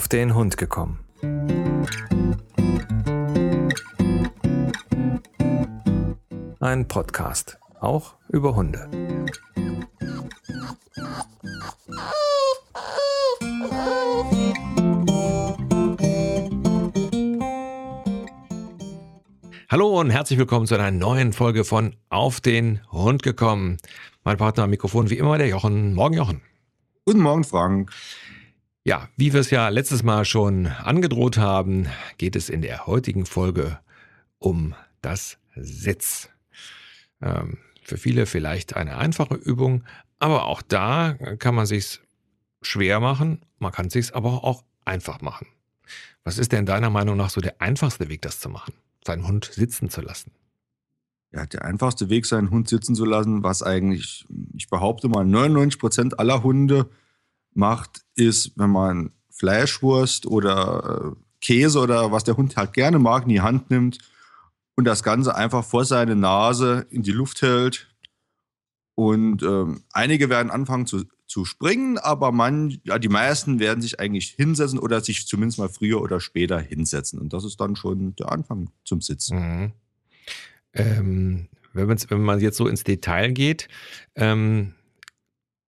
auf den Hund gekommen. Ein Podcast, auch über Hunde. Hallo und herzlich willkommen zu einer neuen Folge von Auf den Hund gekommen. Mein Partner am Mikrofon wie immer der Jochen. Morgen Jochen. Guten Morgen Frank. Ja, wie wir es ja letztes Mal schon angedroht haben, geht es in der heutigen Folge um das Sitz. Ähm, für viele vielleicht eine einfache Übung, aber auch da kann man sich's schwer machen, man kann sich's aber auch einfach machen. Was ist denn deiner Meinung nach so der einfachste Weg, das zu machen? seinen Hund sitzen zu lassen? Ja, der einfachste Weg, seinen Hund sitzen zu lassen, was eigentlich, ich behaupte mal, 99 Prozent aller Hunde macht, ist, wenn man Fleischwurst oder äh, Käse oder was der Hund halt gerne mag, in die Hand nimmt und das Ganze einfach vor seine Nase in die Luft hält. Und ähm, einige werden anfangen zu, zu springen, aber man, ja, die meisten werden sich eigentlich hinsetzen oder sich zumindest mal früher oder später hinsetzen. Und das ist dann schon der Anfang zum Sitzen. Mhm. Ähm, wenn, wenn, man jetzt so ins Detail geht, ähm,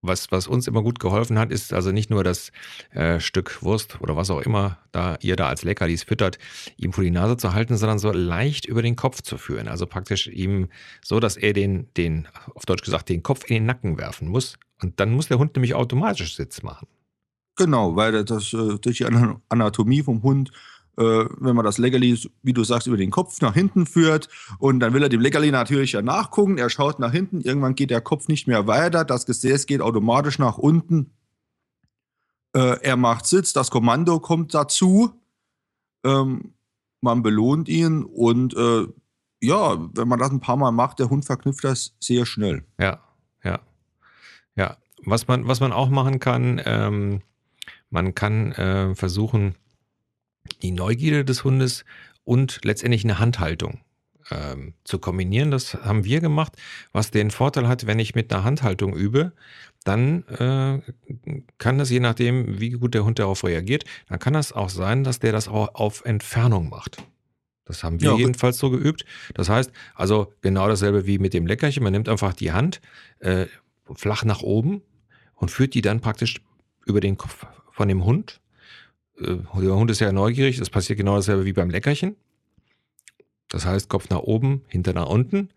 was, was uns immer gut geholfen hat, ist also nicht nur das äh, Stück Wurst oder was auch immer da ihr da als Leckerlis füttert, ihm vor die Nase zu halten, sondern so leicht über den Kopf zu führen. Also praktisch ihm so, dass er den, den, auf Deutsch gesagt, den Kopf in den Nacken werfen muss. Und dann muss der Hund nämlich automatisch Sitz machen. Genau, weil das äh, durch die Anatomie vom Hund, äh, wenn man das Leckerli, wie du sagst, über den Kopf nach hinten führt. Und dann will er dem Leckerli natürlich ja nachgucken, er schaut nach hinten, irgendwann geht der Kopf nicht mehr weiter, das Gesäß geht automatisch nach unten, äh, er macht Sitz, das Kommando kommt dazu, ähm, man belohnt ihn. Und äh, ja, wenn man das ein paar Mal macht, der Hund verknüpft das sehr schnell. Ja, ja. Ja, was man, was man auch machen kann, ähm, man kann äh, versuchen, die Neugierde des Hundes und letztendlich eine Handhaltung ähm, zu kombinieren. Das haben wir gemacht, was den Vorteil hat, wenn ich mit einer Handhaltung übe, dann äh, kann das, je nachdem, wie gut der Hund darauf reagiert, dann kann das auch sein, dass der das auch auf Entfernung macht. Das haben wir ja, jedenfalls so geübt. Das heißt, also genau dasselbe wie mit dem Leckerchen. Man nimmt einfach die Hand, äh, flach nach oben und führt die dann praktisch über den Kopf von dem Hund. Äh, der Hund ist ja neugierig, das passiert genau dasselbe wie beim Leckerchen. Das heißt, Kopf nach oben, hinter nach unten.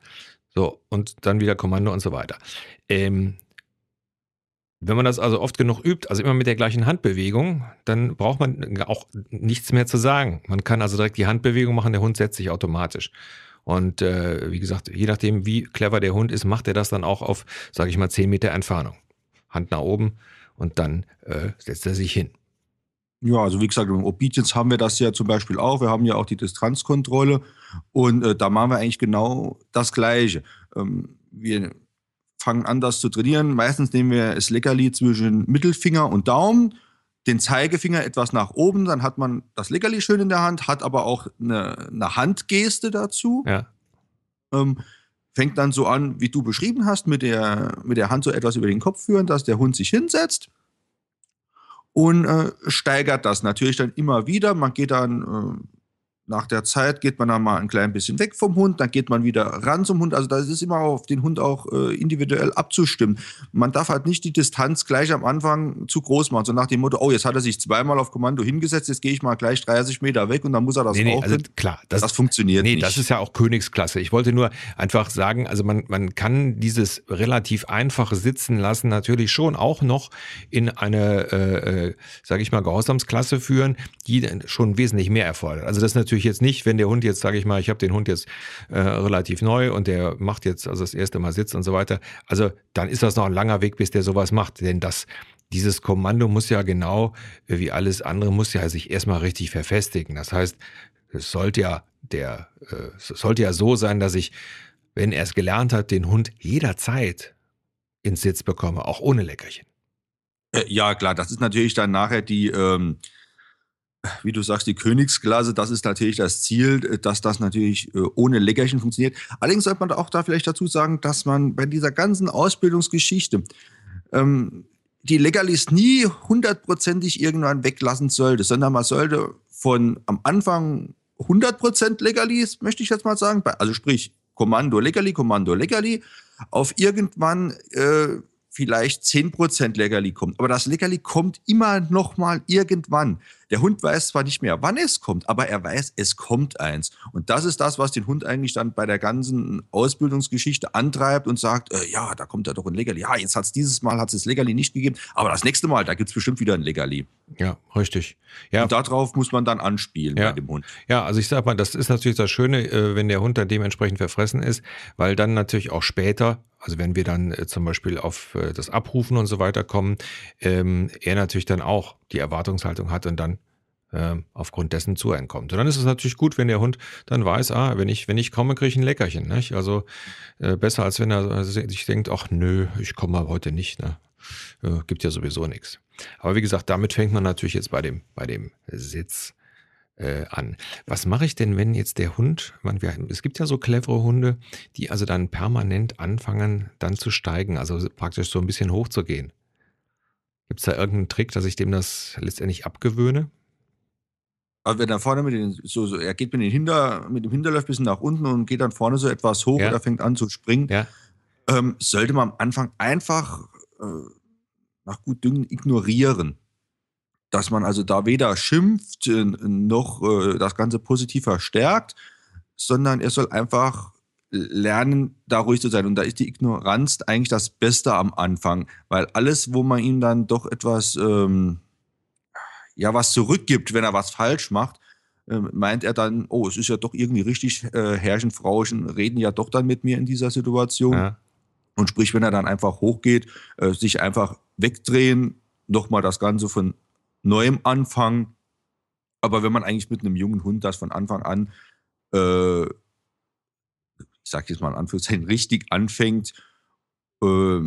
So, und dann wieder Kommando und so weiter. Ähm, wenn man das also oft genug übt, also immer mit der gleichen Handbewegung, dann braucht man auch nichts mehr zu sagen. Man kann also direkt die Handbewegung machen, der Hund setzt sich automatisch. Und äh, wie gesagt, je nachdem, wie clever der Hund ist, macht er das dann auch auf, sage ich mal, 10 Meter Entfernung. Hand nach oben und dann äh, setzt er sich hin. Ja, also wie gesagt, im Obedience haben wir das ja zum Beispiel auch. Wir haben ja auch die Distanzkontrolle und äh, da machen wir eigentlich genau das Gleiche. Ähm, wir fangen an, das zu trainieren. Meistens nehmen wir das Leckerli zwischen Mittelfinger und Daumen den Zeigefinger etwas nach oben, dann hat man das Leckerli schön in der Hand, hat aber auch eine, eine Handgeste dazu. Ja. Ähm, fängt dann so an, wie du beschrieben hast, mit der, mit der Hand so etwas über den Kopf führen, dass der Hund sich hinsetzt und äh, steigert das natürlich dann immer wieder. Man geht dann äh, nach der Zeit geht man dann mal ein klein bisschen weg vom Hund, dann geht man wieder ran zum Hund. Also das ist immer auf den Hund auch äh, individuell abzustimmen. Man darf halt nicht die Distanz gleich am Anfang zu groß machen. So nach dem Motto, oh, jetzt hat er sich zweimal auf Kommando hingesetzt, jetzt gehe ich mal gleich 30 Meter weg und dann muss er das nee, nee, also klar, das, das funktioniert nee, nicht. das ist ja auch Königsklasse. Ich wollte nur einfach sagen, also man, man kann dieses relativ einfache Sitzen lassen natürlich schon auch noch in eine, äh, äh sage ich mal, Gehorsamsklasse führen, die schon wesentlich mehr erfordert. Also das ist natürlich natürlich jetzt nicht, wenn der Hund jetzt, sage ich mal, ich habe den Hund jetzt äh, relativ neu und der macht jetzt also das erste Mal Sitz und so weiter. Also dann ist das noch ein langer Weg, bis der sowas macht. Denn das, dieses Kommando muss ja genau äh, wie alles andere, muss ja sich erstmal richtig verfestigen. Das heißt, es sollte ja der, äh, sollte ja so sein, dass ich, wenn er es gelernt hat, den Hund jederzeit ins Sitz bekomme, auch ohne Leckerchen. Äh, ja, klar, das ist natürlich dann nachher die, ähm, wie du sagst, die Königsklasse, das ist natürlich das Ziel, dass das natürlich äh, ohne Leckerchen funktioniert. Allerdings sollte man auch da vielleicht dazu sagen, dass man bei dieser ganzen Ausbildungsgeschichte, ähm, die Leckerlis nie hundertprozentig irgendwann weglassen sollte, sondern man sollte von am Anfang 100% Leckerlis, möchte ich jetzt mal sagen, also sprich Kommando Leckerli, Kommando Leckerli, auf irgendwann äh, vielleicht 10% Leckerli kommt. Aber das Leckerli kommt immer noch mal irgendwann. Der Hund weiß zwar nicht mehr, wann es kommt, aber er weiß, es kommt eins. Und das ist das, was den Hund eigentlich dann bei der ganzen Ausbildungsgeschichte antreibt und sagt, äh, ja, da kommt ja doch ein Leckerli. Ja, jetzt hat es dieses Mal hat's das Leckerli nicht gegeben, aber das nächste Mal, da gibt es bestimmt wieder ein Leckerli. Ja, richtig. Ja. Und darauf muss man dann anspielen ja. bei dem Hund. Ja, also ich sag mal, das ist natürlich das Schöne, äh, wenn der Hund dann dementsprechend verfressen ist, weil dann natürlich auch später also wenn wir dann äh, zum Beispiel auf äh, das Abrufen und so weiter kommen, ähm, er natürlich dann auch die Erwartungshaltung hat und dann äh, aufgrund dessen zu einem kommt. Und dann ist es natürlich gut, wenn der Hund dann weiß, ah, wenn ich, wenn ich komme, kriege ich ein Leckerchen. Nicht? Also äh, besser, als wenn er sich denkt, ach nö, ich komme heute nicht. Ne? Gibt ja sowieso nichts. Aber wie gesagt, damit fängt man natürlich jetzt bei dem, bei dem Sitz äh, an. Was mache ich denn, wenn jetzt der Hund, man, wir, es gibt ja so clevere Hunde, die also dann permanent anfangen, dann zu steigen, also praktisch so ein bisschen hochzugehen. Gibt es da irgendeinen Trick, dass ich dem das letztendlich abgewöhne? Aber wenn er vorne mit den, so, so, er geht mit, den Hinter, mit dem Hinterlauf ein bisschen nach unten und geht dann vorne so etwas hoch ja. oder fängt an zu springen, ja. ähm, sollte man am Anfang einfach äh, nach gut Düngen ignorieren dass man also da weder schimpft äh, noch äh, das Ganze positiv verstärkt, sondern er soll einfach lernen, da ruhig zu sein. Und da ist die Ignoranz eigentlich das Beste am Anfang, weil alles, wo man ihm dann doch etwas, ähm, ja, was zurückgibt, wenn er was falsch macht, äh, meint er dann, oh, es ist ja doch irgendwie richtig, äh, Herrchen, Frauchen reden ja doch dann mit mir in dieser Situation. Ja. Und sprich, wenn er dann einfach hochgeht, äh, sich einfach wegdrehen, nochmal das Ganze von neuem Anfang. Aber wenn man eigentlich mit einem jungen Hund das von Anfang an, äh, ich sage jetzt mal in Anführungszeichen, richtig anfängt, äh,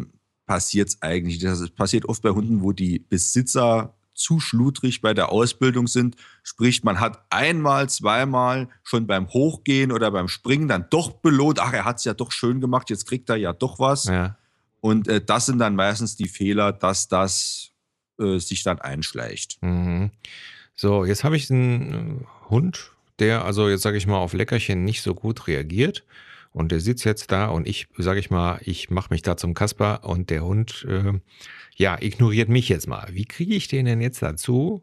passiert es eigentlich. Das passiert oft bei Hunden, wo die Besitzer zu schludrig bei der Ausbildung sind. Sprich, man hat einmal, zweimal schon beim Hochgehen oder beim Springen dann doch belohnt. Ach, er hat es ja doch schön gemacht, jetzt kriegt er ja doch was. Ja. Und äh, das sind dann meistens die Fehler, dass das äh, sich dann einschleicht. Mhm. So, jetzt habe ich einen äh, Hund, der also jetzt sage ich mal auf Leckerchen nicht so gut reagiert. Und der sitzt jetzt da und ich, sage ich mal, ich mache mich da zum Kasper und der Hund, äh, ja, ignoriert mich jetzt mal. Wie kriege ich den denn jetzt dazu,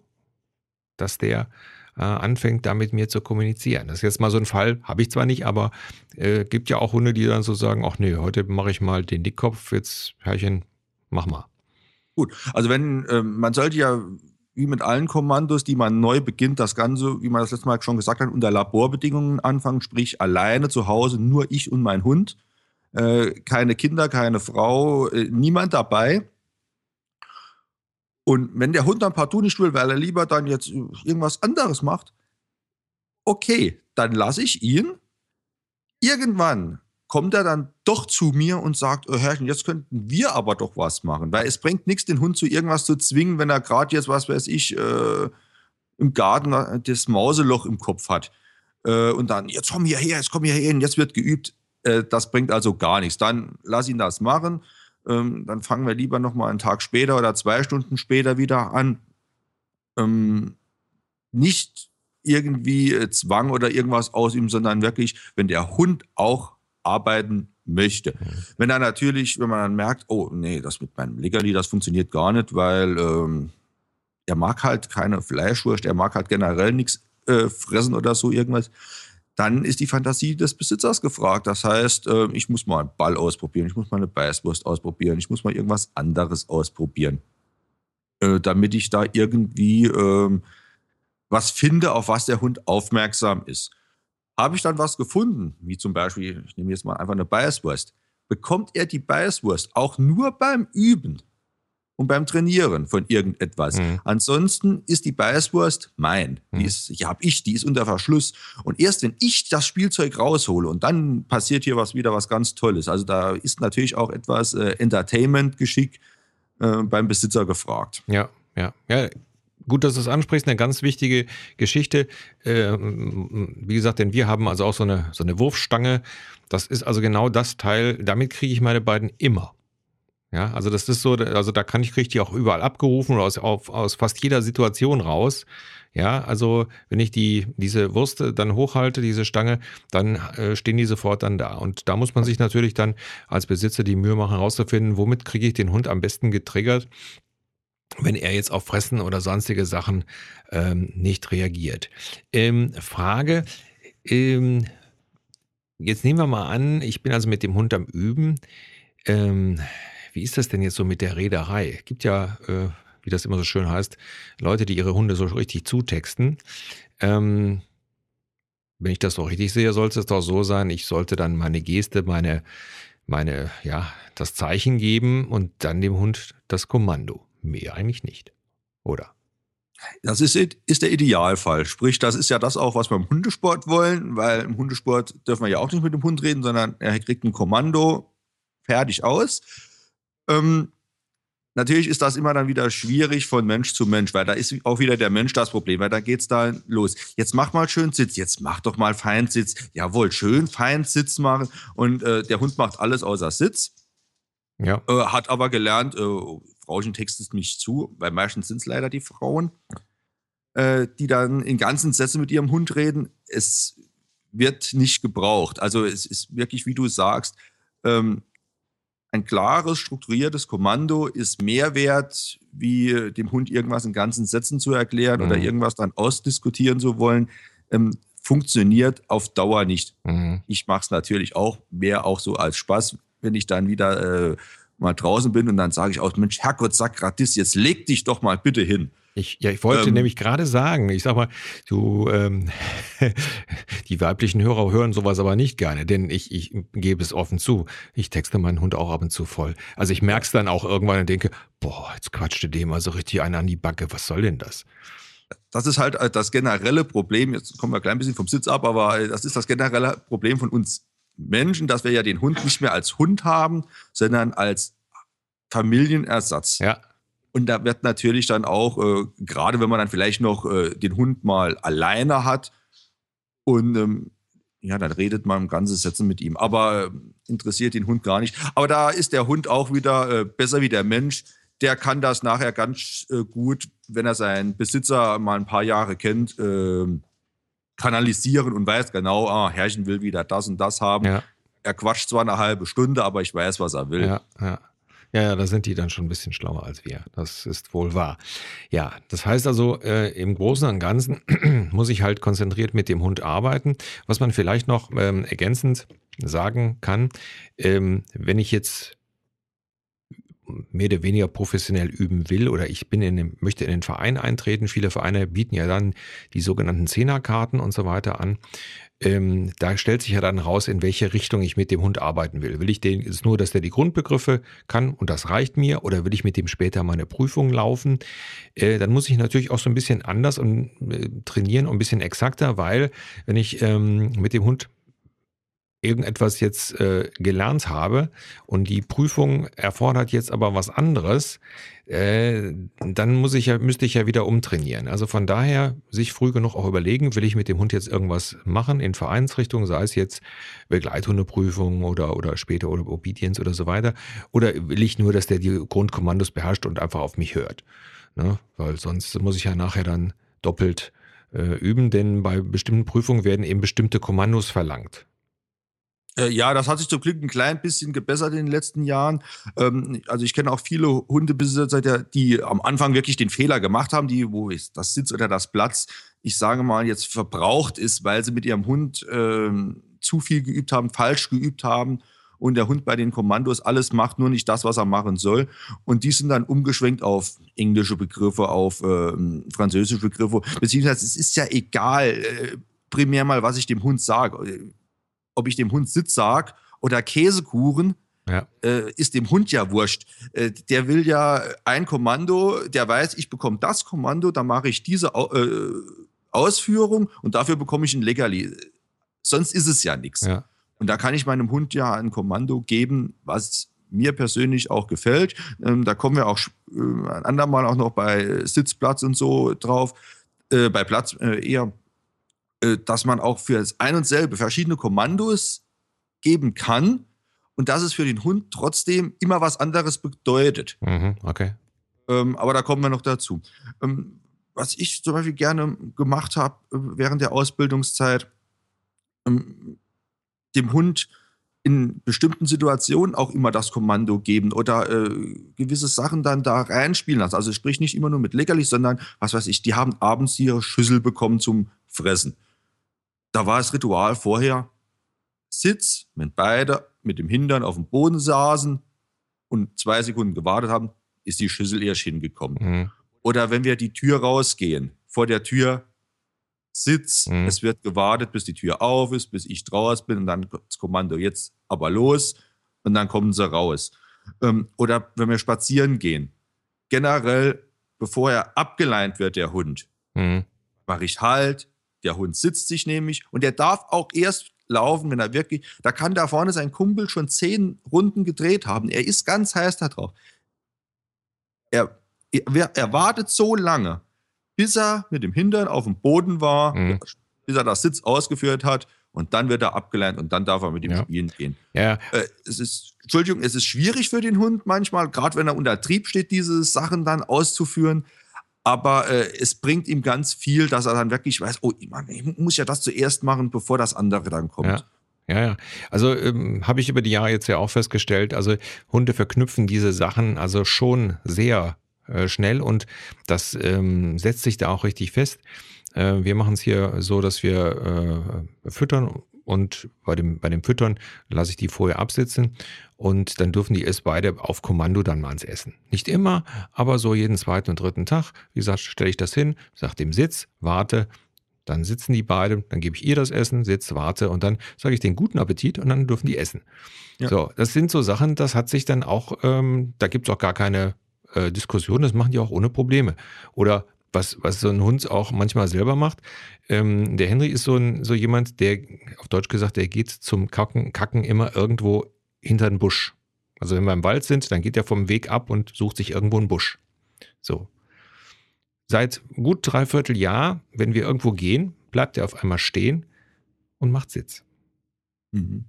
dass der äh, anfängt, da mit mir zu kommunizieren? Das ist jetzt mal so ein Fall, habe ich zwar nicht, aber äh, gibt ja auch Hunde, die dann so sagen, ach nee, heute mache ich mal den Dickkopf, jetzt Herrchen, mach mal. Gut, also wenn, äh, man sollte ja wie mit allen Kommandos, die man neu beginnt, das Ganze, wie man das letzte Mal schon gesagt hat, unter Laborbedingungen anfangen, sprich alleine zu Hause, nur ich und mein Hund, äh, keine Kinder, keine Frau, äh, niemand dabei. Und wenn der Hund dann partout nicht will, weil er lieber dann jetzt irgendwas anderes macht, okay, dann lasse ich ihn. Irgendwann kommt er dann doch zu mir und sagt, oh Herrchen, jetzt könnten wir aber doch was machen. Weil es bringt nichts, den Hund zu irgendwas zu zwingen, wenn er gerade jetzt, was weiß ich, äh, im Garten das Mauseloch im Kopf hat. Äh, und dann, jetzt komm hierher, jetzt komm hierher, und jetzt wird geübt. Äh, das bringt also gar nichts. Dann lass ihn das machen. Ähm, dann fangen wir lieber noch mal einen Tag später oder zwei Stunden später wieder an. Ähm, nicht irgendwie äh, Zwang oder irgendwas ausüben, sondern wirklich, wenn der Hund auch arbeiten möchte. Mhm. Wenn er natürlich, wenn man dann merkt, oh nee, das mit meinem Leckerli, das funktioniert gar nicht, weil ähm, er mag halt keine Fleischwurst, er mag halt generell nichts äh, fressen oder so irgendwas, dann ist die Fantasie des Besitzers gefragt. Das heißt, äh, ich muss mal einen Ball ausprobieren, ich muss mal eine Beißwurst ausprobieren, ich muss mal irgendwas anderes ausprobieren, äh, damit ich da irgendwie ähm, was finde, auf was der Hund aufmerksam ist. Habe ich dann was gefunden, wie zum Beispiel, ich nehme jetzt mal einfach eine Biaswurst, bekommt er die Biaswurst auch nur beim Üben und beim Trainieren von irgendetwas. Mhm. Ansonsten ist die Biaswurst mein. Die mhm. ist, habe ich, die ist unter Verschluss. Und erst wenn ich das Spielzeug raushole und dann passiert hier was wieder was ganz Tolles. Also da ist natürlich auch etwas äh, Entertainment-Geschick äh, beim Besitzer gefragt. Ja, ja, ja. Gut, dass du es ansprichst, eine ganz wichtige Geschichte. Äh, wie gesagt, denn wir haben also auch so eine, so eine Wurfstange. Das ist also genau das Teil, damit kriege ich meine beiden immer. Ja, also das ist so, also da kann ich richtig auch überall abgerufen oder aus, auf, aus fast jeder Situation raus. Ja, also wenn ich die, diese Wurst dann hochhalte, diese Stange, dann äh, stehen die sofort dann da. Und da muss man sich natürlich dann als Besitzer die Mühe machen, herauszufinden, womit kriege ich den Hund am besten getriggert, wenn er jetzt auf Fressen oder sonstige Sachen ähm, nicht reagiert. Ähm, Frage, ähm, jetzt nehmen wir mal an, ich bin also mit dem Hund am Üben. Ähm, wie ist das denn jetzt so mit der Reederei? Gibt ja äh, wie das immer so schön heißt, Leute, die ihre Hunde so richtig zutexten. Ähm, wenn ich das so richtig sehe, sollte es doch so sein, ich sollte dann meine Geste, meine, meine, ja, das Zeichen geben und dann dem Hund das Kommando. Mehr eigentlich nicht. Oder? Das ist, ist der Idealfall. Sprich, das ist ja das auch, was wir im Hundesport wollen, weil im Hundesport dürfen wir ja auch nicht mit dem Hund reden, sondern er kriegt ein Kommando, fertig aus. Ähm, Natürlich ist das immer dann wieder schwierig von Mensch zu Mensch, weil da ist auch wieder der Mensch das Problem, weil da geht's da los. Jetzt mach mal schön Sitz, jetzt mach doch mal Feinsitz. Jawohl, schön Feinsitz machen. Und äh, der Hund macht alles außer Sitz. Ja. Äh, hat aber gelernt, äh, Frauchen textet mich zu, weil meistens sind es leider die Frauen, äh, die dann in ganzen Sätzen mit ihrem Hund reden. Es wird nicht gebraucht. Also es ist wirklich, wie du sagst, ähm, ein klares, strukturiertes Kommando ist mehr wert, wie dem Hund irgendwas in ganzen Sätzen zu erklären mhm. oder irgendwas dann ausdiskutieren zu wollen. Ähm, funktioniert auf Dauer nicht. Mhm. Ich mache es natürlich auch mehr auch so als Spaß, wenn ich dann wieder äh, mal draußen bin und dann sage ich auch, Mensch, Herrgott, Sakratis, jetzt leg dich doch mal bitte hin. Ich, ja, ich wollte ähm, nämlich gerade sagen, ich sag mal, du, ähm, die weiblichen Hörer hören sowas aber nicht gerne, denn ich, ich gebe es offen zu. Ich texte meinen Hund auch ab und zu voll. Also ich merke es dann auch irgendwann und denke, boah, jetzt quatschte dem also richtig einer an die Backe. Was soll denn das? Das ist halt äh, das generelle Problem. Jetzt kommen wir ein klein bisschen vom Sitz ab, aber äh, das ist das generelle Problem von uns Menschen, dass wir ja den Hund nicht mehr als Hund haben, sondern als Familienersatz. Ja. Und da wird natürlich dann auch, äh, gerade wenn man dann vielleicht noch äh, den Hund mal alleine hat und ähm, ja, dann redet man im ganzen Sätzen mit ihm. Aber äh, interessiert den Hund gar nicht. Aber da ist der Hund auch wieder äh, besser wie der Mensch. Der kann das nachher ganz äh, gut, wenn er seinen Besitzer mal ein paar Jahre kennt, ähm, kanalisieren und weiß genau, ah, Herrchen will wieder das und das haben. Ja. Er quatscht zwar eine halbe Stunde, aber ich weiß, was er will. Ja, ja. Ja, ja, da sind die dann schon ein bisschen schlauer als wir. Das ist wohl wahr. Ja, das heißt also, äh, im Großen und Ganzen muss ich halt konzentriert mit dem Hund arbeiten. Was man vielleicht noch ähm, ergänzend sagen kann, ähm, wenn ich jetzt mehr oder weniger professionell üben will oder ich bin in den, möchte in den Verein eintreten. Viele Vereine bieten ja dann die sogenannten Zehnerkarten und so weiter an. Ähm, da stellt sich ja dann raus, in welche Richtung ich mit dem Hund arbeiten will. Will ich den, ist nur, dass der die Grundbegriffe kann und das reicht mir oder will ich mit dem später meine Prüfung laufen? Äh, dann muss ich natürlich auch so ein bisschen anders und äh, trainieren und ein bisschen exakter, weil wenn ich ähm, mit dem Hund irgendetwas jetzt äh, gelernt habe und die Prüfung erfordert jetzt aber was anderes, äh, dann muss ich ja, müsste ich ja wieder umtrainieren. Also von daher sich früh genug auch überlegen, will ich mit dem Hund jetzt irgendwas machen in Vereinsrichtung, sei es jetzt Begleithundeprüfung oder, oder später oder Obedience oder so weiter, oder will ich nur, dass der die Grundkommandos beherrscht und einfach auf mich hört. Ne? Weil sonst muss ich ja nachher dann doppelt äh, üben, denn bei bestimmten Prüfungen werden eben bestimmte Kommandos verlangt. Äh, ja, das hat sich zum Glück ein klein bisschen gebessert in den letzten Jahren. Ähm, also ich kenne auch viele Hundebesitzer, die am Anfang wirklich den Fehler gemacht haben, die, wo das Sitz oder das Platz, ich sage mal, jetzt verbraucht ist, weil sie mit ihrem Hund ähm, zu viel geübt haben, falsch geübt haben und der Hund bei den Kommandos alles macht, nur nicht das, was er machen soll. Und die sind dann umgeschwenkt auf englische Begriffe, auf äh, französische Begriffe. Beziehungsweise es ist ja egal, äh, primär mal, was ich dem Hund sage ob ich dem Hund Sitz sag oder Käsekuchen, ja. äh, ist dem Hund ja wurscht. Äh, der will ja ein Kommando, der weiß, ich bekomme das Kommando, dann mache ich diese äh, Ausführung und dafür bekomme ich ein Leckerli. Sonst ist es ja nichts. Ja. Und da kann ich meinem Hund ja ein Kommando geben, was mir persönlich auch gefällt. Ähm, da kommen wir auch äh, ein andermal auch noch bei Sitzplatz und so drauf. Äh, bei Platz äh, eher dass man auch für das ein und selbe verschiedene Kommandos geben kann und dass es für den Hund trotzdem immer was anderes bedeutet. Mhm, okay. Ähm, aber da kommen wir noch dazu. Ähm, was ich zum Beispiel gerne gemacht habe äh, während der Ausbildungszeit, ähm, dem Hund in bestimmten Situationen auch immer das Kommando geben oder äh, gewisse Sachen dann da reinspielen lassen. Also sprich nicht immer nur mit Leckerlis, sondern was weiß ich, die haben abends ihre Schüssel bekommen zum Fressen. Da war das Ritual vorher Sitz, wenn beide mit dem Hintern auf dem Boden saßen und zwei Sekunden gewartet haben, ist die Schüssel erst hingekommen. Mhm. Oder wenn wir die Tür rausgehen, vor der Tür Sitz, mhm. es wird gewartet, bis die Tür auf ist, bis ich draußen bin und dann das Kommando jetzt aber los und dann kommen sie raus. Ähm, oder wenn wir spazieren gehen, generell, bevor er abgeleint wird, der Hund, mhm. mache ich Halt, der Hund sitzt sich nämlich und der darf auch erst laufen, wenn er wirklich, da kann da vorne sein Kumpel schon zehn Runden gedreht haben. Er ist ganz heiß da drauf. Er, er, er wartet so lange, bis er mit dem Hintern auf dem Boden war, mhm. bis er das Sitz ausgeführt hat und dann wird er abgelernt und dann darf er mit ihm ja. spielen gehen. Ja. Äh, es ist, Entschuldigung, es ist schwierig für den Hund manchmal, gerade wenn er unter Trieb steht, diese Sachen dann auszuführen. Aber äh, es bringt ihm ganz viel, dass er dann wirklich weiß, oh, Mann, ich muss ja das zuerst machen, bevor das andere dann kommt. Ja. Ja, ja. Also ähm, habe ich über die Jahre jetzt ja auch festgestellt, also Hunde verknüpfen diese Sachen also schon sehr äh, schnell und das ähm, setzt sich da auch richtig fest. Äh, wir machen es hier so, dass wir äh, füttern und bei dem, bei dem Füttern lasse ich die vorher absitzen und dann dürfen die es beide auf Kommando dann mal ins Essen. Nicht immer, aber so jeden zweiten und dritten Tag. Wie gesagt, stelle ich das hin, sage dem Sitz, warte, dann sitzen die beide, dann gebe ich ihr das Essen, sitze, warte und dann sage ich den guten Appetit und dann dürfen die essen. Ja. So, das sind so Sachen, das hat sich dann auch, ähm, da gibt es auch gar keine äh, Diskussion, das machen die auch ohne Probleme. Oder was, was so ein Hund auch manchmal selber macht. Ähm, der Henry ist so, ein, so jemand, der, auf Deutsch gesagt, der geht zum Kacken, Kacken immer irgendwo hinter den Busch. Also wenn wir im Wald sind, dann geht er vom Weg ab und sucht sich irgendwo einen Busch. So. Seit gut dreiviertel Jahr, wenn wir irgendwo gehen, bleibt er auf einmal stehen und macht Sitz. Mhm.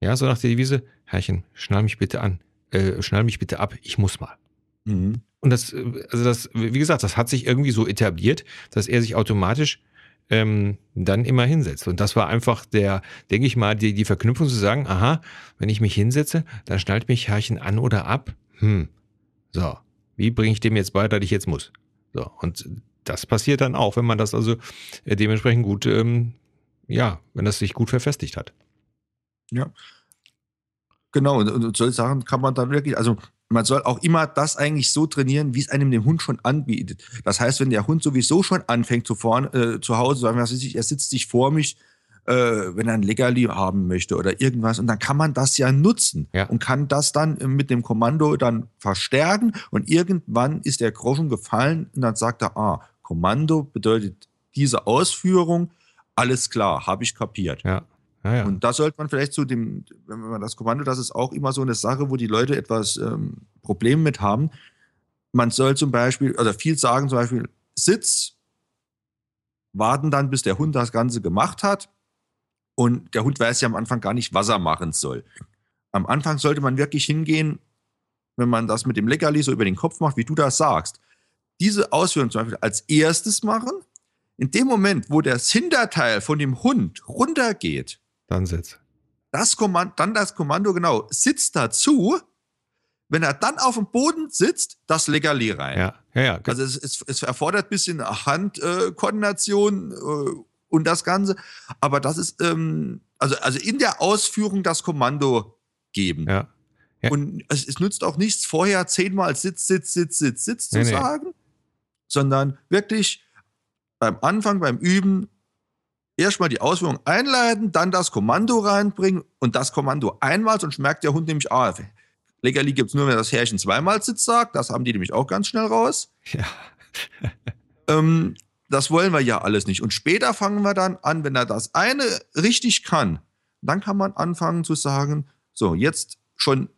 Ja, so nach der Devise, Herrchen, schnall mich bitte an, äh, schnall mich bitte ab, ich muss mal. Mhm. Und das, also das, wie gesagt, das hat sich irgendwie so etabliert, dass er sich automatisch ähm, dann immer hinsetzt. Und das war einfach der, denke ich mal, die, die Verknüpfung zu sagen, aha, wenn ich mich hinsetze, dann schnallt mich Herrchen an oder ab. Hm, so, wie bringe ich dem jetzt bei, dass ich jetzt muss? So, und das passiert dann auch, wenn man das also äh, dementsprechend gut, ähm, ja, wenn das sich gut verfestigt hat. Ja. Genau, und, und solche Sachen kann man dann wirklich, also man soll auch immer das eigentlich so trainieren, wie es einem dem Hund schon anbietet. Das heißt, wenn der Hund sowieso schon anfängt zu, vorn, äh, zu Hause, sagen wir, er sitzt sich vor mich, äh, wenn er ein Leckerli haben möchte oder irgendwas, und dann kann man das ja nutzen ja. und kann das dann mit dem Kommando dann verstärken und irgendwann ist der Groschen gefallen und dann sagt er, ah, Kommando bedeutet diese Ausführung, alles klar, habe ich kapiert. Ja. Ja, ja. Und da sollte man vielleicht zu dem, wenn man das Kommando, das ist auch immer so eine Sache, wo die Leute etwas ähm, Probleme mit haben. Man soll zum Beispiel, oder viel sagen zum Beispiel, Sitz, warten dann, bis der Hund das Ganze gemacht hat. Und der Hund weiß ja am Anfang gar nicht, was er machen soll. Am Anfang sollte man wirklich hingehen, wenn man das mit dem Leckerli so über den Kopf macht, wie du das sagst. Diese Ausführung zum Beispiel als erstes machen. In dem Moment, wo das Hinterteil von dem Hund runtergeht, dann Sitz. Das Kommando, dann das Kommando, genau, sitzt dazu. Wenn er dann auf dem Boden sitzt, das Leckerli rein. Ja, ja, ja. Also es, es, es erfordert ein bisschen Handkoordination äh, und das Ganze. Aber das ist, ähm, also, also in der Ausführung das Kommando geben. Ja. ja. Und es, es, nützt auch nichts, vorher zehnmal Sitz, Sitz, Sitz, Sitz, Sitz zu nee, sagen, nee. sondern wirklich beim Anfang, beim Üben erstmal die Ausführung einleiten, dann das Kommando reinbringen und das Kommando einmal, sonst merkt der Hund nämlich, ah, Leckerli gibt es nur, wenn das Härchen zweimal Sitz sagt. Das haben die nämlich auch ganz schnell raus. Ja. ähm, das wollen wir ja alles nicht. Und später fangen wir dann an, wenn er das eine richtig kann, dann kann man anfangen zu sagen, so, jetzt schon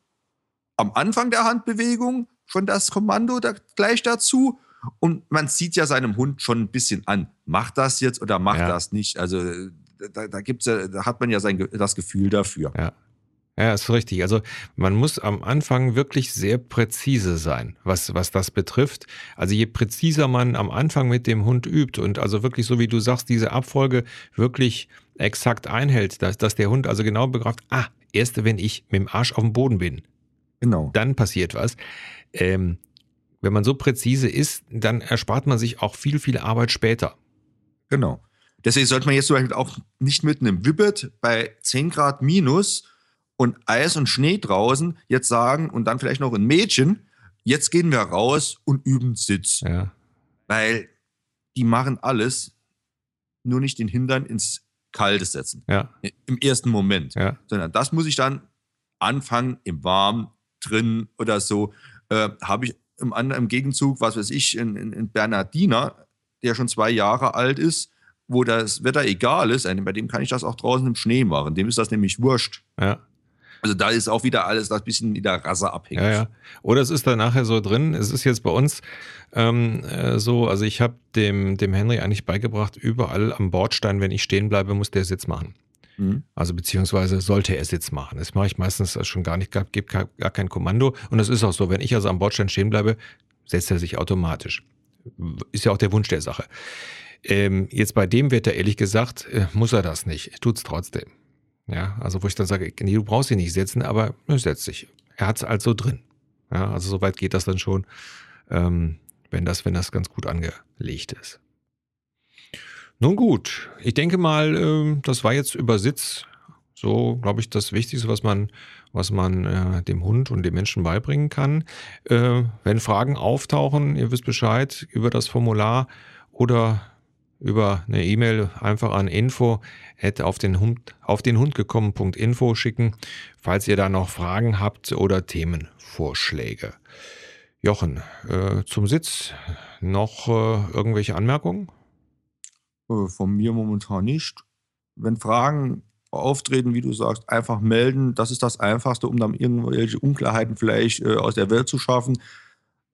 am Anfang der Handbewegung schon das Kommando da, gleich dazu und man sieht ja seinem Hund schon ein bisschen an, macht das jetzt oder macht ja. das nicht. Also da, da gibt's ja, da hat man ja sein, das Gefühl dafür. Ja. Ja, ist richtig. Also man muss am Anfang wirklich sehr präzise sein, was, was das betrifft. Also je präziser man am Anfang mit dem Hund übt und also wirklich so wie du sagst, diese Abfolge wirklich exakt einhält, dass, dass der Hund also genau begreift, ah, erst wenn ich mit dem Arsch auf dem Boden bin, Genau. dann passiert was. Ähm, wenn man so präzise ist, dann erspart man sich auch viel, viel Arbeit später. Genau. Deswegen sollte man jetzt zum Beispiel auch nicht mit einem Wibbit bei 10 Grad minus und Eis und Schnee draußen jetzt sagen und dann vielleicht noch ein Mädchen, jetzt gehen wir raus und üben Sitz. Ja, Weil die machen alles, nur nicht den Hintern ins Kalte setzen. ja, Im ersten Moment. ja, Sondern das muss ich dann anfangen im Warmen, drin oder so. Äh, Habe ich im, im Gegenzug, was weiß ich, in, in, in Bernardiner, der schon zwei Jahre alt ist, wo das Wetter egal ist, bei dem kann ich das auch draußen im Schnee machen. Dem ist das nämlich wurscht. ja. Also da ist auch wieder alles das bisschen in der Rasse abhängig. Ja, ja. Oder es ist dann nachher so drin. Es ist jetzt bei uns ähm, äh, so, also ich habe dem, dem Henry eigentlich beigebracht, überall am Bordstein, wenn ich stehen bleibe, muss der Sitz machen. Mhm. Also beziehungsweise sollte er Sitz machen. Das mache ich meistens schon gar nicht, gebe gar, kein Kommando. Und das ist auch so, wenn ich also am Bordstein stehen bleibe, setzt er sich automatisch. Ist ja auch der Wunsch der Sache. Ähm, jetzt bei dem Wetter, ehrlich gesagt, äh, muss er das nicht. Tut's trotzdem. Ja, also wo ich dann sage, nee, du brauchst ihn nicht setzen, aber er setzt sich. Er hat's also drin. Ja, also soweit geht das dann schon, ähm, wenn das, wenn das ganz gut angelegt ist. Nun gut, ich denke mal, ähm, das war jetzt über Sitz so, glaube ich, das Wichtigste, was man, was man äh, dem Hund und dem Menschen beibringen kann. Äh, wenn Fragen auftauchen, ihr wisst Bescheid über das Formular oder über eine E-Mail einfach an info auf den Hund, auf den Hund gekommen.info schicken, falls ihr da noch Fragen habt oder Themenvorschläge. Jochen, äh, zum Sitz noch äh, irgendwelche Anmerkungen? Äh, Von mir momentan nicht. Wenn Fragen auftreten, wie du sagst, einfach melden. Das ist das Einfachste, um dann irgendwelche Unklarheiten vielleicht äh, aus der Welt zu schaffen.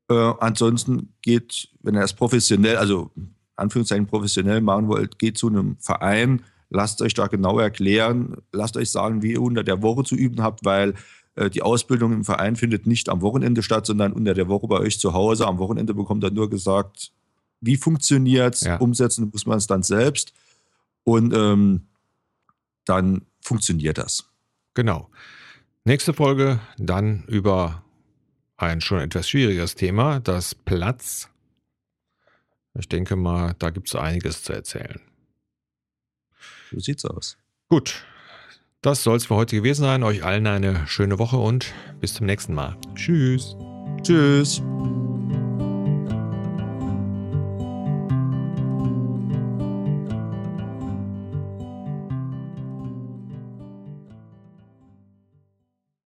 Äh, ansonsten geht, wenn ihr es professionell, also Anführungszeichen professionell machen wollt, geht zu einem Verein, lasst euch da genau erklären, lasst euch sagen, wie ihr unter der Woche zu üben habt, weil äh, die Ausbildung im Verein findet nicht am Wochenende statt, sondern unter der Woche bei euch zu Hause. Am Wochenende bekommt ihr nur gesagt, wie funktioniert es, Ja. umsetzen muss man es dann selbst und ähm, dann funktioniert das. Genau. Nächste Folge dann über ein schon etwas schwieriges Thema, das Platz. Ich denke mal, da gibt es einiges zu erzählen. So sieht's aus. Gut, das soll es für heute gewesen sein. Euch allen eine schöne Woche und bis zum nächsten Mal. Tschüss. Tschüss.